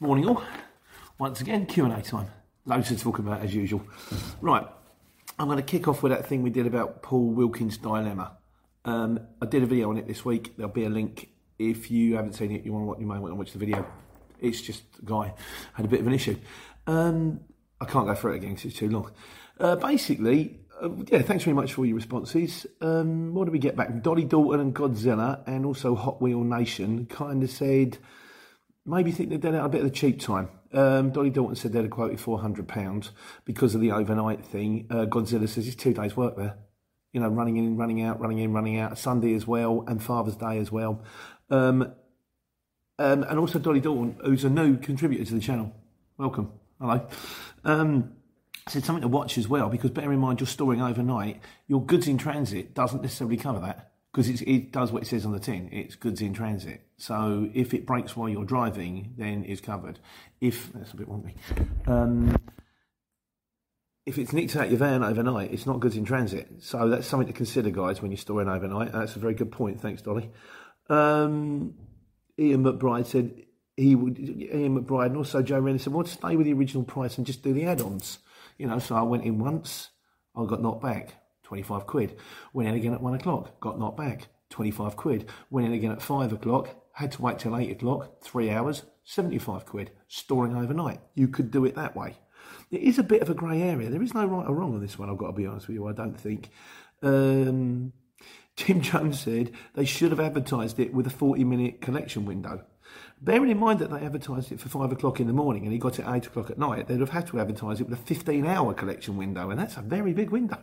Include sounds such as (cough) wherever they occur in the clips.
Morning all. Once again, Q&A time. Loads to talk about as usual. Right, I'm going to kick off with that thing we did about Paul Wilkins' dilemma. Um, I did a video on it this week. There'll be a link. If you haven't seen it, you want to watch, you may want to watch the video. It's just a guy had a bit of an issue. Um, I can't go through it again because it's too long. Uh, basically, uh, yeah, thanks very much for all your responses. Um, what did we get back? Dolly Dalton and Godzilla, and also Hot Wheel Nation, kind of said maybe think they're done out a bit of the cheap time. Um, Dolly Dalton said they'd quoted £400 because of the overnight thing. Uh, Godzilla says it's two days' work there. You know, running in, running out, running in, running out. Sunday as well, and Father's Day as well. Um, um, and also Dolly Dalton, who's a new contributor to the channel. Welcome. Hello. Um, said something to watch as well because bear in mind you're storing overnight. Your goods in transit doesn't necessarily cover that because it does what it says on the tin. It's goods in transit. So if it breaks while you're driving, then it's covered. If that's a bit wonky. Um, if it's nicked out your van overnight, it's not goods in transit. So that's something to consider, guys, when you're storing overnight. That's a very good point. Thanks, Dolly. Um, Ian McBride said he would. Ian McBride and also Joe Renner said, "Well, stay with the original price and just do the add-ons." You know, so I went in once, I got knocked back. 25 quid. Went in again at one o'clock, got knocked back, 25 quid. Went in again at five o'clock, had to wait till eight o'clock, three hours, 75 quid. Storing overnight. You could do it that way. It is a bit of a grey area. There is no right or wrong on this one, I've got to be honest with you, I don't think. Um, Tim (laughs) Jones said they should have advertised it with a 40 minute collection window. Bearing in mind that they advertised it for five o'clock in the morning and he got it at eight o'clock at night, they'd have had to advertise it with a 15 hour collection window, and that's a very big window.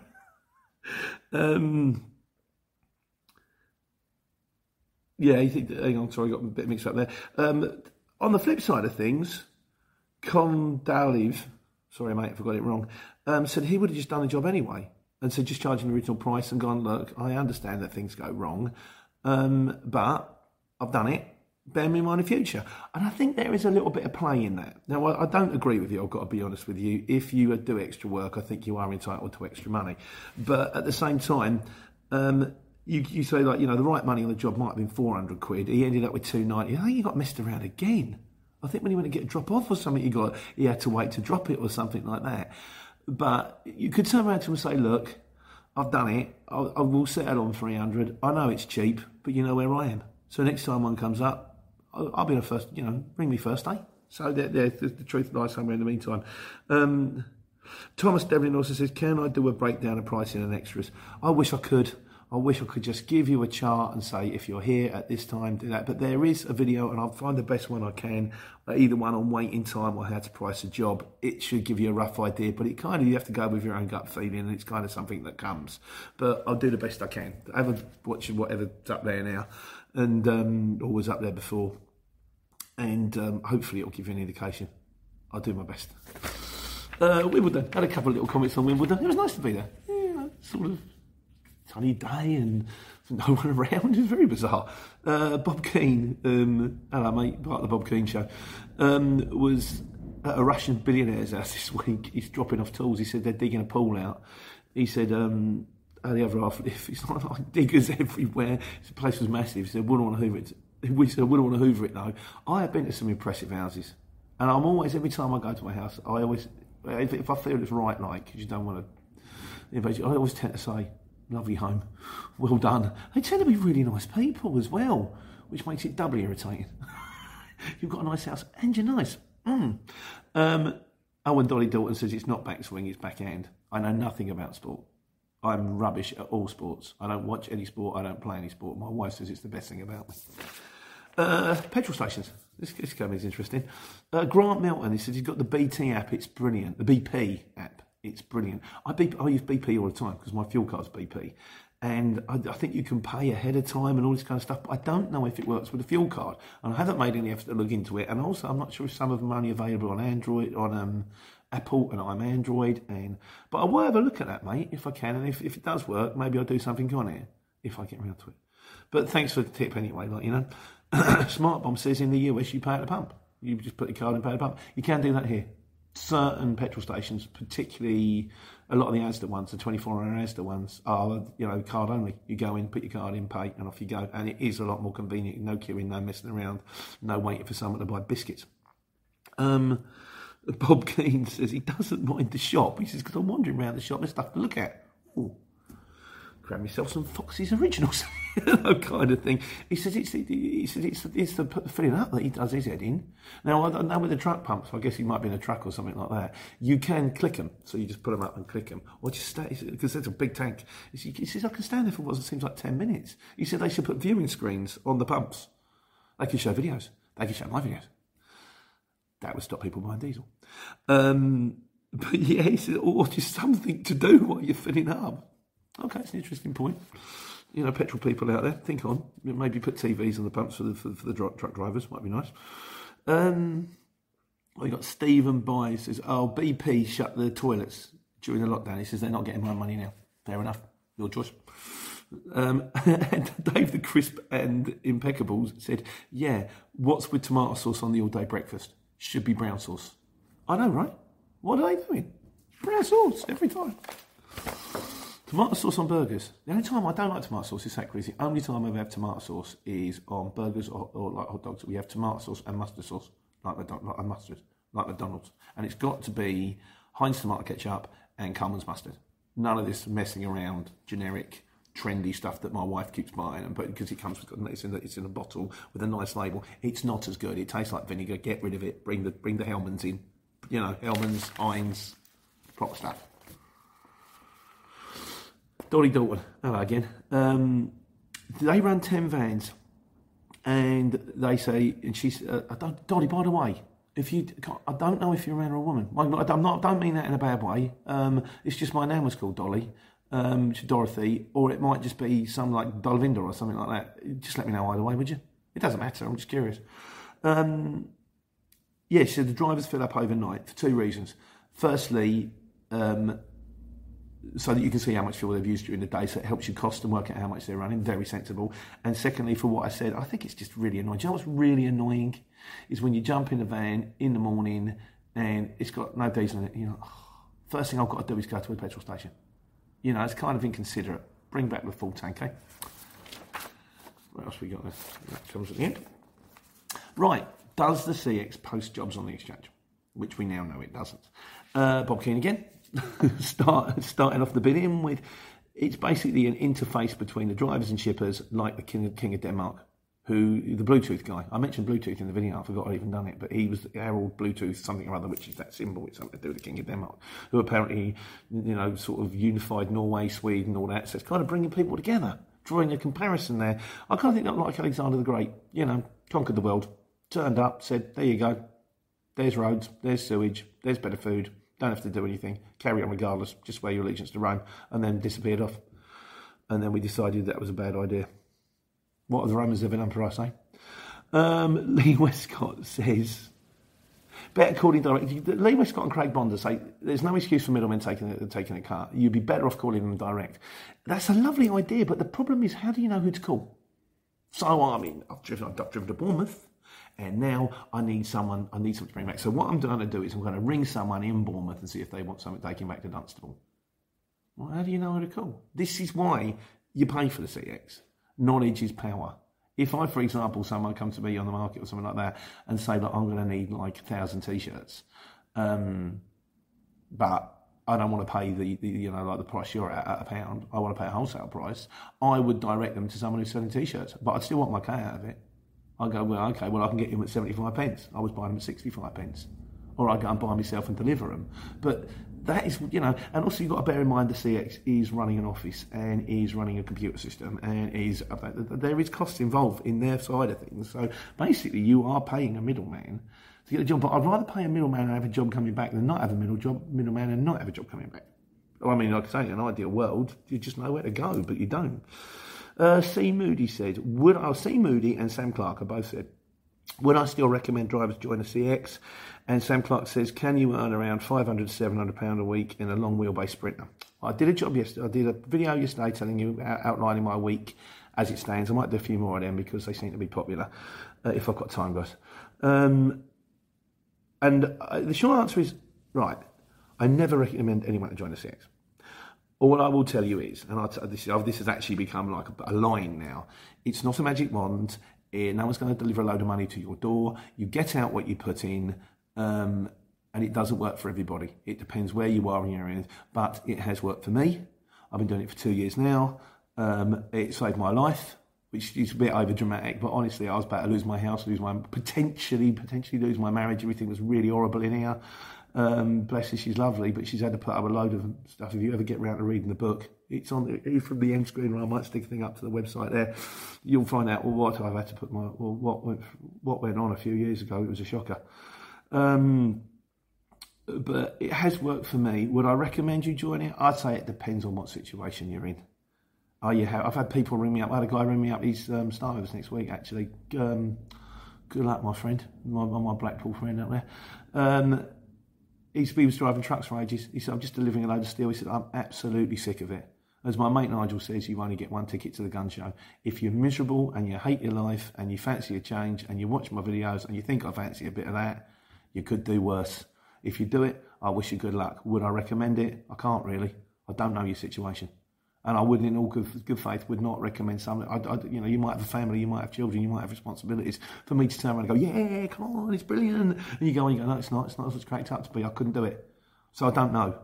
Um, yeah, you think, hang on, sorry, I got a bit mixed up there. Um, on the flip side of things, Con sorry mate, I forgot it wrong, um, said he would have just done the job anyway and said just charging the original price and gone, look, I understand that things go wrong, um, but I've done it bear me in mind in future. And I think there is a little bit of play in that. Now, I, don't agree with you, I've got to be honest with you. If you do extra work, I think you are entitled to extra money. But at the same time, um, you, you say, like, you know, the right money on the job might have been 400 quid. He ended up with 290. I think he got messed around again. I think when he went to get a drop off or something, he got he had to wait to drop it or something like that. But you could turn around to him and say, look, I've done it. I'll, I will settle on 300. I know it's cheap, but you know where I am. So next time one comes up, I'll, be the first, you know, bring me first, eh? So the, truth lies somewhere in the meantime. Um, Thomas Devlin also says, Can I do a breakdown of pricing and extras? I wish I could. I wish I could just give you a chart and say, if you're here at this time, do that. But there is a video, and I'll find the best one I can, either one on waiting time or how to price a job. It should give you a rough idea, but it kind of, you have to go with your own gut feeling, and it's kind of something that comes. But I'll do the best I can. I haven't watched whatever's up there now, and um, always up there before and um, hopefully it'll give you an indication. I'll do my best. Uh, Wimbledon had a couple of little comments on Wimbledon. It was nice to be there. Yeah, sort of sunny day and (laughs) no one around. It was very bizarre. Uh, Bob Keane, um, hello mate, part of the Bob Keane show, um, was at a Russian billionaire's house (laughs) this week. He's dropping off tools. He said they're digging a pool out. He said um, the other half, if (laughs) it's not like diggers everywhere. The place was massive. He said wouldn't want to hoover it (laughs) we said, we don't want to hoover it though. I have been to some impressive houses. And I'm always, every time I go to my house, I always, if, if I feel it's right, like, because you don't want to, I always tend to say, lovely home, (laughs) well done. They tend to be really nice people as well, which makes it doubly irritating. You've got a nice house and you're nice. Mm. Um, Owen Dolly Dalton says it's not backswing, it's backhand. I know nothing about sport. I'm rubbish at all sports. I don't watch any sport. I don't play any sport. My wife says it's the best thing about me. Uh, petrol stations. This, this is interesting. Uh, Grant Milton, he says he's got the BT app. It's brilliant. The BP app. It's brilliant. I, BP, I use BP all the time because my fuel card's BP. and I, I think you can pay ahead of time and all this kind of stuff. But I don't know if it works with a fuel card, and I haven't made any effort to look into it. And also, I'm not sure if some of them are only available on Android, on um, Apple, and I'm Android. And but I will have a look at that, mate, if I can. And if, if it does work, maybe I'll do something on it if I get around to it. But thanks for the tip anyway. Like you know, (coughs) Smart Bomb says in the US you pay at the pump. You just put your card in, pay at the pump. You can do that here. Certain petrol stations, particularly a lot of the Asda ones, the 24 hour Asda ones, are you know card only. You go in, put your card in, pay, and off you go. And it is a lot more convenient. No queuing, no messing around, no waiting for someone to buy biscuits. Um, (laughs) Bob Keane says he doesn't mind the shop. He says because I'm wandering around the shop, there's stuff to look at. Ooh grab yourself some Fox's originals, (laughs) kind of thing. He says it's he says it's it's the filling up that he does his head in. Now I know with the truck pumps, I guess he might be in a truck or something like that. You can click them, so you just put them up and click them, or just stay because there's a big tank. He says I can stand there for what seems like ten minutes. He said they should put viewing screens on the pumps. They can show videos. They can show my videos. That would stop people buying diesel. Um, (laughs) but yeah, he said, or just something to do while you're filling up. Okay, it's an interesting point. You know, petrol people out there, think on. Maybe put TVs on the pumps for the, for, for the truck drivers, might be nice. Um, we got Stephen By says, "Oh, BP shut the toilets during the lockdown." He says they're not getting my money now. Fair enough, your choice. Um, (laughs) and Dave the Crisp and Impeccables said, "Yeah, what's with tomato sauce on the all-day breakfast? Should be brown sauce." I know, right? What are they doing? Brown sauce every time. Tomato sauce on burgers. The only time I don't like tomato sauce is sacred. The only time I ever have tomato sauce is on burgers or, or like hot dogs. We have tomato sauce and mustard sauce, like, the, like a mustard, like McDonald's. And it's got to be Heinz tomato ketchup and Colman's mustard. None of this messing around, generic, trendy stuff that my wife keeps buying. And because it comes with, it's in, a, it's in a bottle with a nice label, it's not as good. It tastes like vinegar. Get rid of it. Bring the bring the Hellmann's in. You know, Hellmann's, Heinz, proper stuff. Dolly Dalton, hello again. Um, they run 10 vans and they say, and she's, uh, don't, Dolly, by the way, if you, I don't know if you're a man or a woman. I'm not, I don't mean that in a bad way. Um, it's just my name was called Dolly, um, Dorothy, or it might just be some like Dolvinda or something like that. Just let me know either way, would you? It doesn't matter. I'm just curious. Um, yeah, so the drivers fill up overnight for two reasons. Firstly, um, so that you can see how much fuel they've used during the day, so it helps you cost and work out how much they're running. Very sensible. And secondly, for what I said, I think it's just really annoying. Do you know what's really annoying? Is when you jump in the van in the morning and it's got no diesel in it. You know, first thing I've got to do is go to a petrol station. You know, it's kind of inconsiderate. Bring back the full tank, okay? What else we got there? That comes at the end. Right. Does the CX post jobs on the exchange? Which we now know it doesn't. Uh, Bob Keane again. (laughs) start starting off the bidding with it's basically an interface between the drivers and shippers, like the King of, King of Denmark, who the Bluetooth guy. I mentioned Bluetooth in the video. I forgot I'd even done it, but he was Harold Bluetooth something or other, which is that symbol. It's something to do with the King of Denmark, who apparently, you know, sort of unified Norway, Sweden, all that. So it's kind of bringing people together, drawing a comparison there. I kind of think that like Alexander the Great, you know, conquered the world, turned up, said, "There you go. There's roads. There's sewage. There's better food." Don't have to do anything. Carry on regardless. Just wear your allegiance to Rome, and then disappeared off. And then we decided that was a bad idea. What have the Romans ever done for us? Um, (laughs) Lee Westcott says, better calling direct. Lee Westcott and Craig Bonder say there's no excuse for middlemen taking taking a car. You'd be better off calling them direct. That's a lovely idea, but the problem is, how do you know who to call? So I mean, I've driven, I've driven to Bournemouth and now I need someone, I need something to bring back. So what I'm going to do is I'm going to ring someone in Bournemouth and see if they want something taken back to Dunstable. Well, how do you know who to call? This is why you pay for the CX. Knowledge is power. If I, for example, someone comes to me on the market or something like that and say, look, I'm going to need like a thousand t-shirts, um, but I don't want to pay the, the, you know like the price you're at at a pound. I want to pay a wholesale price. I would direct them to someone who's selling t-shirts, but I'd still want my cut out of it. I go, well, okay, well, I can get him at 75 pence. I was buying them at 65 pence. Or I go and buy myself and deliver them. But that is, you know, and also you've got to bear in mind the CX is running an office and is running a computer system and is, there is costs involved in their side of things. So basically, you are paying a middleman to get a job. But I'd rather pay a middleman and have a job coming back than not have a middle job, middleman and not have a job coming back. I mean, like I say, in an ideal world, you just know where to go, but you don't. Uh, C. Moody said, "Would I?" C. Moody and Sam Clark have both said, "Would I still recommend drivers join a CX?" And Sam Clark says, "Can you earn around 500 to 700 pound a week in a long wheelbase Sprinter?" I did a job yesterday. I did a video yesterday telling you outlining my week as it stands. I might do a few more of them because they seem to be popular. Uh, if I've got time, guys. Um, and uh, the short answer is right. I never recommend anyone to join a CX. All I will tell you is, and this, this, has actually become like a, a, line now. It's not a magic wand. Eh, no one's going to deliver a load of money to your door. You get out what you put in, um, and it doesn't work for everybody. It depends where you are in your area, but it has worked for me. I've been doing it for two years now. Um, it saved my life, which is a bit over dramatic, but honestly, I was about to lose my house, lose my potentially, potentially lose my marriage. Everything was really horrible in here. Um, bless her, she's lovely, but she's had to put up a load of stuff. If you ever get around to reading the book, it's on from the end screen. Where I might stick a thing up to the website there. You'll find out well, what I've had to put my well, what went, what went on a few years ago. It was a shocker. Um, but it has worked for me. Would I recommend you join it? I'd say it depends on what situation you're in. Oh, you. I've had people ring me up. I had a guy ring me up. He's um, starting with us next week, actually. Um, good luck, my friend, my, my Blackpool friend out there. Um, He's, he was driving trucks for ages. He said, I'm just delivering a load of steel. He said, I'm absolutely sick of it. As my mate Nigel says, you only get one ticket to the gun show. If you're miserable and you hate your life and you fancy a change and you watch my videos and you think I fancy a bit of that, you could do worse. If you do it, I wish you good luck. Would I recommend it? I can't really. I don't know your situation and I would, in all good, good faith, would not recommend something. I, I, you know, you might have a family, you might have children, you might have responsibilities. For me to turn around and go, yeah, come on, it's brilliant, and you go and you go, no, it's not, it's not as it's cracked up to be. I couldn't do it, so I don't know.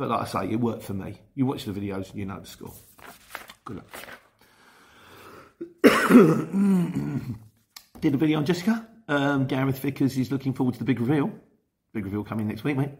But like I say, it worked for me. You watch the videos, you know the score. Good luck. Did a video on Jessica. Um, Gareth Vickers is looking forward to the big reveal. Big reveal coming next week, mate.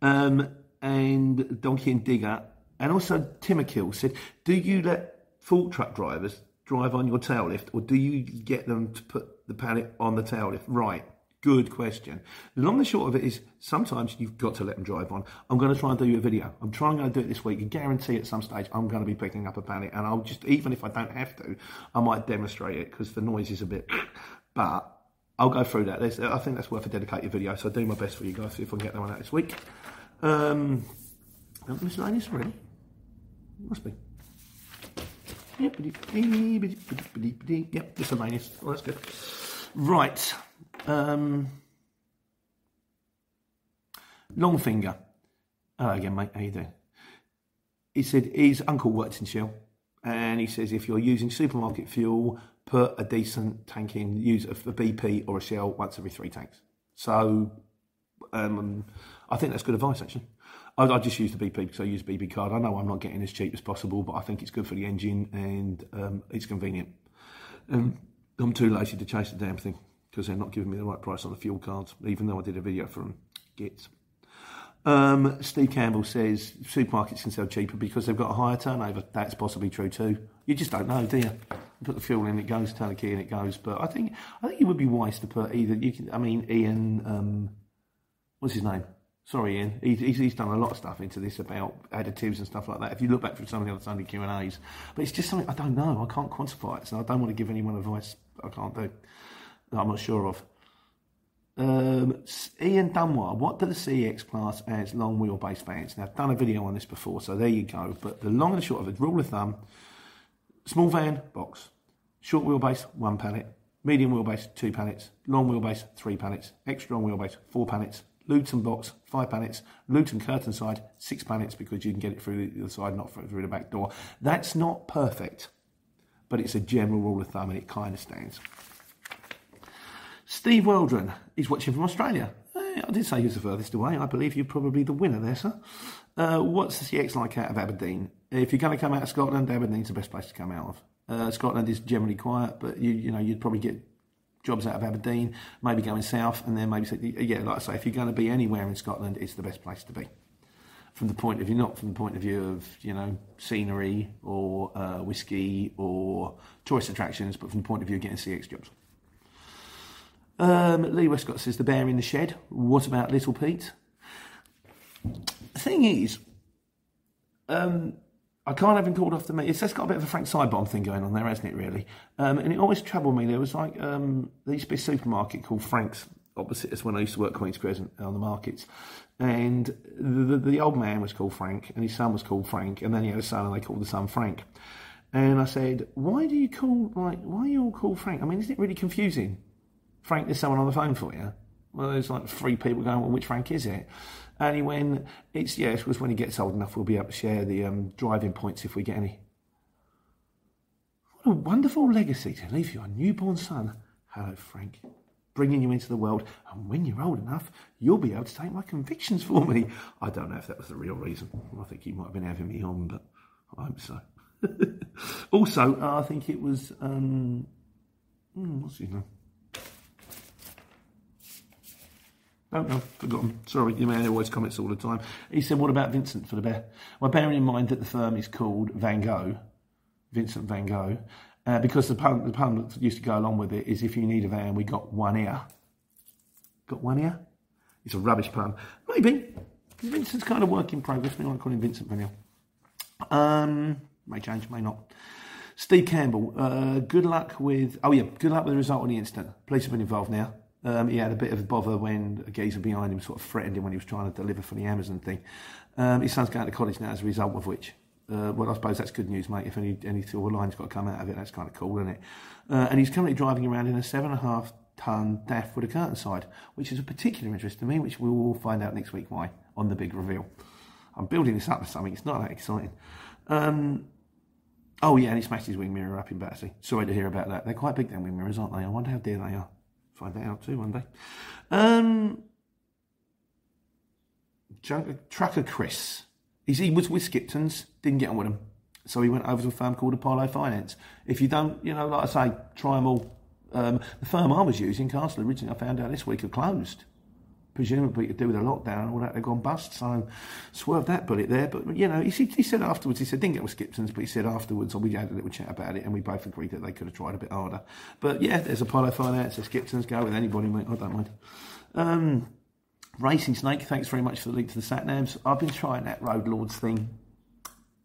Um, and Donkey and Digger and also, Tim Timmerkill said, Do you let fork truck drivers drive on your tail lift or do you get them to put the pallet on the tail lift? Right. Good question. The long and short of it is sometimes you've got to let them drive on. I'm going to try and do you a video. I'm trying to do it this week. I guarantee at some stage I'm going to be picking up a pallet and I'll just, even if I don't have to, I might demonstrate it because the noise is a bit, (clears throat) but I'll go through that. There's, I think that's worth a dedicated video. So I'll do my best for you guys, see if I can get that one out this week. Um, miscellaneous, really? Must be. Yep, miscellaneous. Oh, that's good. Right. Um, Longfinger. Hello again, mate. How you doing? He said his uncle works in Shell, and he says if you're using supermarket fuel, put a decent tank in. Use a, a BP or a Shell once every three tanks. So, um, I think that's good advice, actually. I, I just use the BP because I use BP card. I know I'm not getting as cheap as possible, but I think it's good for the engine and um, it's convenient. Um, I'm too lazy to chase the damn thing because they're not giving me the right price on the fuel cards, even though I did a video for them. Gits. Um, Steve Campbell says supermarkets can sell cheaper because they've got a higher turnover. That's possibly true too. You just don't know, do you? put the fuel in, it goes. Turn the key, and it goes. But I think I think it would be wise to put either. You can. I mean, Ian. Um, what's his name? sorry, Ian, he's, he's, done a lot of stuff into this about additives and stuff like that. If you look back through some of the other Sunday Q and A's, but it's just something I don't know. I can't quantify it, so I don't want to give anyone advice I can't do. That I'm not sure of. Um, Ian Dunbar, what do the CX class as long wheelbase vans? Now, I've done a video on this before, so there you go. But the long and the short of it, rule of thumb: small van, box; short wheelbase, one pallet; medium wheelbase, two pallets; long wheelbase, three pallets; extra long wheelbase, four pallets; Luton box, five pallets. Luton curtain side, six pallets because you can get it through the other side, not through the back door. That's not perfect, but it's a general rule of thumb and it kind of stands. Steve Weldron is watching from Australia. Eh, I did say he was the furthest away. I believe you're probably the winner there, sir. Uh, what's the CX like out of Aberdeen? If you're going to come out of Scotland, Aberdeen's the best place to come out of. Uh, Scotland is generally quiet, but you you know you'd probably get jobs out of Aberdeen, maybe going south, and then maybe yeah, like I say, if you're going to be anywhere in Scotland, it's the best place to be. From the point of view, not from the point of view of you know scenery or uh, whiskey or tourist attractions, but from the point of view of getting CX jobs. Um, Lee Westcott says the bear in the shed. What about Little Pete? The thing is, um, I can't have him called off the meet. It's just got a bit of a Frank Sidebottom thing going on there, hasn't it, really? Um, and it always troubled me. There was like, um, there used to be a supermarket called Frank's opposite us when I used to work Queen's Crescent on the markets. And the, the, the old man was called Frank, and his son was called Frank, and then he had a son, and they called the son Frank. And I said, why do you call, like, why are you all called Frank? I mean, isn't it really confusing? Frank, there's someone on the phone for you. Well, there's like three people going, well, which Frank is it? And he went, it's, yeah, it was when he gets old enough, we'll be able to share the um, driving points if we get any. What a wonderful legacy to leave your newborn son. Hello, Frank. Bringing you into the world, and when you're old enough, you'll be able to take my convictions for me. I don't know if that was the real reason. I think he might have been having me on, but I hope so. (laughs) also, I think it was, um, hmm, what's his name? Don't know, forgotten. Sorry, your man always comments all the time. He said, What about Vincent for the bear? Well, bearing in mind that the firm is called Van Gogh, Vincent Van Gogh, uh, because the pun, the pun that used to go along with it is if you need a van, we got one ear. Got one ear? It's a rubbish pun. Maybe. Vincent's kind of work in progress. We might call him Vincent Van. Um, may change, may not. Steve Campbell, uh, good luck with. Oh, yeah, good luck with the result on the incident. Police have been involved now. Um, he had a bit of a bother when a geezer behind him sort of threatened him when he was trying to deliver for the Amazon thing. Um, his son's going to college now as a result of which. Uh, well, I suppose that's good news, mate. If any any silver line's got to come out of it, that's kind of cool, isn't it? Uh, and he's currently driving around in a seven and a half ton DAF with a curtain side, which is of particular interest to me, which we will find out next week why on the big reveal. I'm building this up to something. It's not that exciting. Um, oh yeah, and he smashed his wing mirror up in Battersea. Sorry to hear about that. They're quite big, them wing mirrors, aren't they? I wonder how dear they are find that out too one day. Um, Trucker Chris. He's, he was with Skipton's, didn't get on with them. So he went over to a firm called Apollo Finance. If you don't, you know, like I say, try them all. Um, the firm I was using, Castle, originally, I found out this week, are closed presumably to do with the lockdown and all that, they've gone bust. So swerved that bullet there. But, you know, he, he said afterwards, he said, didn't get with Skipton's, but he said afterwards, and we had a little chat about it and we both agreed that they could have tried a bit harder. But yeah, there's Apollo Finance, there's Skipton's, go with anybody, mate, I don't mind. Um, Racing Snake, thanks very much for the link to the sat navs. I've been trying that Road Lords thing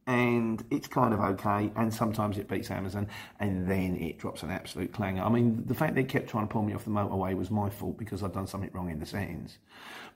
and it's kind of okay. And sometimes it beats Amazon, and then it drops an absolute clanger. I mean, the fact they kept trying to pull me off the motorway was my fault because I'd done something wrong in the settings.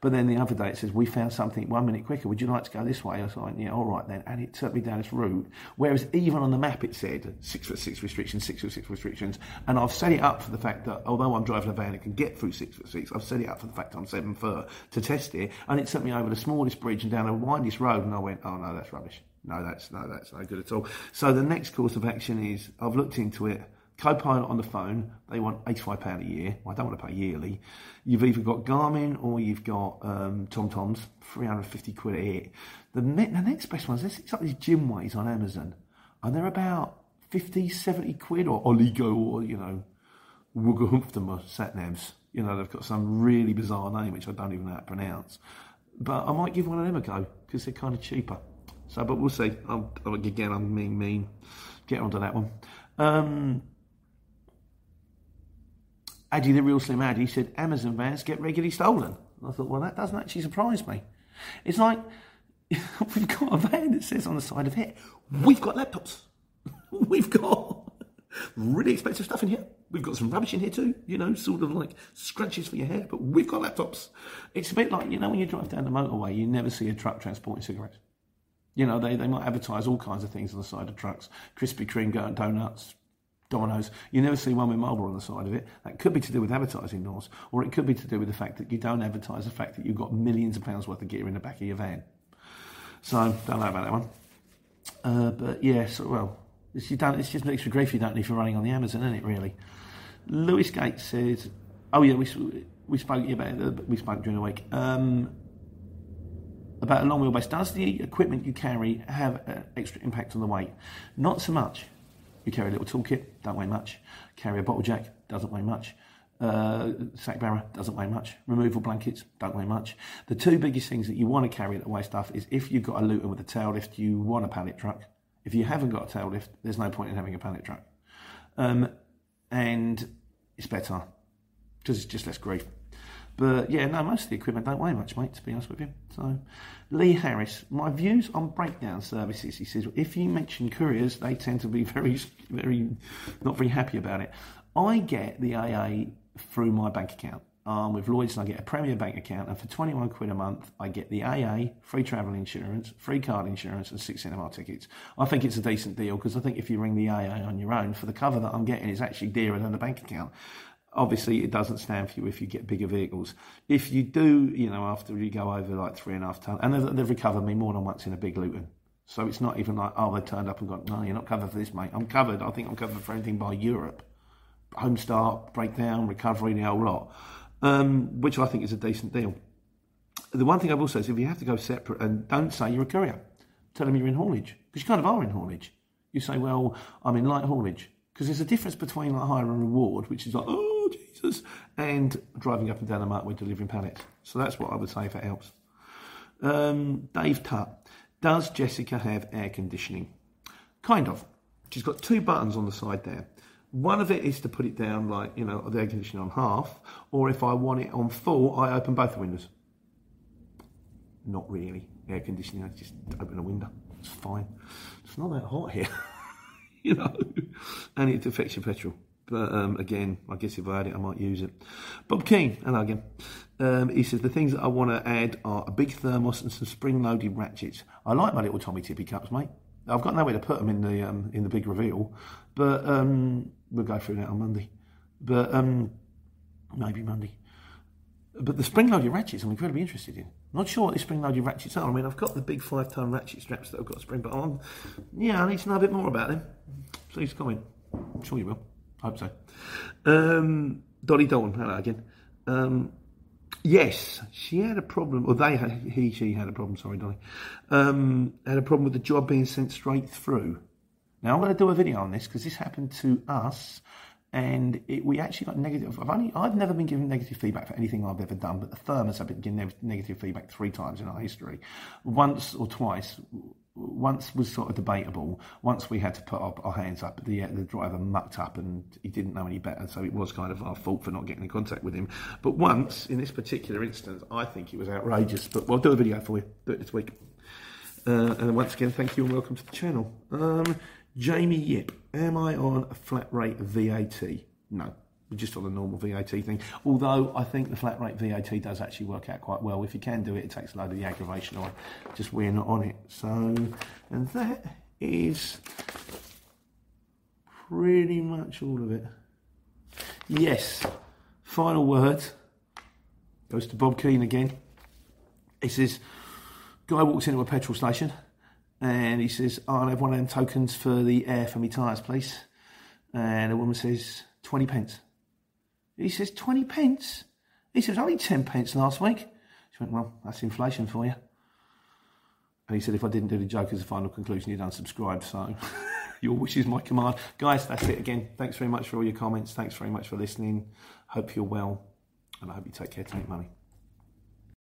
But then the other day it says we found something one minute quicker. Would you like to go this way? I was like, yeah, all right then. And it took me down this route. Whereas even on the map it said six foot six restrictions, six foot six restrictions, and I've set it up for the fact that although I'm driving a van that can get through six foot six, I've set it up for the fact I'm seven foot to test it, and it took me over the smallest bridge and down the widest road, and I went, oh no, that's rubbish. No, that's no, that's no good at all. So the next course of action is I've looked into it. Copilot on the phone, they want £85 a year. Well, I don't want to pay yearly. You've either got Garmin or you've got um, TomToms, 350 quid a hit. The, the next best ones, there's like these Gymways on Amazon, and they're about 50, 70 quid, or Oligo, or, you know, Wugahumphtama sat navs. You know, they've got some really bizarre name, which I don't even know how to pronounce. But I might give one of them a go, because they're kind of cheaper. So, but we'll see. I'll, again, I'm mean, mean. Get onto that one. Um, Addy, the real Slim Addy, said Amazon vans get regularly stolen. I thought, well, that doesn't actually surprise me. It's like (laughs) we've got a van that says on the side of it, we've got laptops. (laughs) we've got really expensive stuff in here. We've got some rubbish in here too, you know, sort of like scratches for your hair, but we've got laptops. It's a bit like, you know, when you drive down the motorway, you never see a truck transporting cigarettes. You know, they, they might advertise all kinds of things on the side of trucks Krispy Kreme, donuts, Domino's. You never see one with Marlboro on the side of it. That could be to do with advertising laws, or it could be to do with the fact that you don't advertise the fact that you've got millions of pounds worth of gear in the back of your van. So, don't know about that one. Uh, but yeah, so, well, it's, you don't, it's just an extra grief you don't need for running on the Amazon, isn't it, really? Lewis Gates says, oh yeah, we, we spoke about it, we spoke during the week. Um, about a long wheelbase. Does the equipment you carry have an extra impact on the weight? Not so much. You carry a little toolkit, don't weigh much. Carry a bottle jack, doesn't weigh much. Uh, sack barrow doesn't weigh much. Removal blankets don't weigh much. The two biggest things that you want to carry that weigh stuff is if you've got a Luton with a tail lift, you want a pallet truck. If you haven't got a tail lift, there's no point in having a pallet truck. Um, and it's better because it's just less grief. But yeah, no, most of the equipment don't weigh much, mate, to be honest with you. So, Lee Harris, my views on breakdown services. He says, if you mention couriers, they tend to be very, very, not very happy about it. I get the AA through my bank account. Um, with Lloyds, and I get a Premier Bank account, and for 21 quid a month, I get the AA, free travel insurance, free card insurance, and six cinema tickets. I think it's a decent deal because I think if you ring the AA on your own, for the cover that I'm getting it's actually dearer than the bank account. Obviously, it doesn't stand for you if you get bigger vehicles. If you do, you know, after you go over like three and a half ton, and they've, they've recovered me more than once in a big Luton. So it's not even like, oh, they turned up and gone, no, you're not covered for this, mate. I'm covered. I think I'm covered for anything by Europe. Home start, breakdown, recovery, the whole lot, um, which I think is a decent deal. The one thing I will say is if you have to go separate and don't say you're a courier, tell them you're in haulage, because you kind of are in haulage. You say, well, I'm in light haulage, because there's a difference between like hire and reward, which is like, oh, Jesus, and driving up and down the motorway delivering pallets. So that's what I would say if it helps. Um, Dave Tutt, does Jessica have air conditioning? Kind of. She's got two buttons on the side there. One of it is to put it down, like, you know, the air conditioning on half, or if I want it on full, I open both the windows. Not really. Air conditioning, I just open a window. It's fine. It's not that hot here, (laughs) you know, and it affects your petrol. But um, again, I guess if I had it, I might use it. Bob King, hello again. Um, he says the things that I want to add are a big thermos and some spring-loaded ratchets. I like my little Tommee Tippee cups, mate. I've got nowhere to put them in the um, in the big reveal, but um, we'll go through that on Monday. But um, maybe Monday. But the spring-loaded ratchets, I'm incredibly interested in. Not sure what these spring-loaded ratchets are. I mean, I've got the big five-ton ratchet straps that I've got spring, but I'm, yeah, I need to know a bit more about them. Please comment. I'm sure you will. Hope so. Um, Dolly Dawn, hello again. Um, yes, she had a problem, or they he, she had a problem, sorry, Dolly. Um, had a problem with the job being sent straight through. Now, I'm going to do a video on this because this happened to us and it, we actually got negative. I've only, I've never been given negative feedback for anything I've ever done, but the firm has been given negative feedback three times in our history. Once or twice, once was sort of debatable. Once we had to put our, our hands up, the the driver mucked up and he didn't know any better, so it was kind of our fault for not getting in contact with him. But once, in this particular instance, I think it was outrageous. But we'll do a video for you. Do it this week. Uh, and once again, thank you and welcome to the channel. Um, Jamie Yip, am I on a flat rate VAT? No, just on a normal VAT thing. Although I think the flat rate VAT does actually work out quite well. If you can do it, it takes a load of the aggravation away. Just we're not on it. So, and that is pretty much all of it. Yes, final word goes to Bob Keane again. He says, guy walks into a petrol station and he says, I'll have one of them tokens for the air for me tyres, please. And the woman says, 20 pence. He says, 20 pence? He says, only 10 pence last week. She went, well, that's inflation for you. And he said, if I didn't do the joke as a final conclusion, you'd unsubscribe. So (laughs) your wish is my command. Guys, that's it again. Thanks very much for all your comments. Thanks very much for listening. Hope you're well. And I hope you take care. Take money.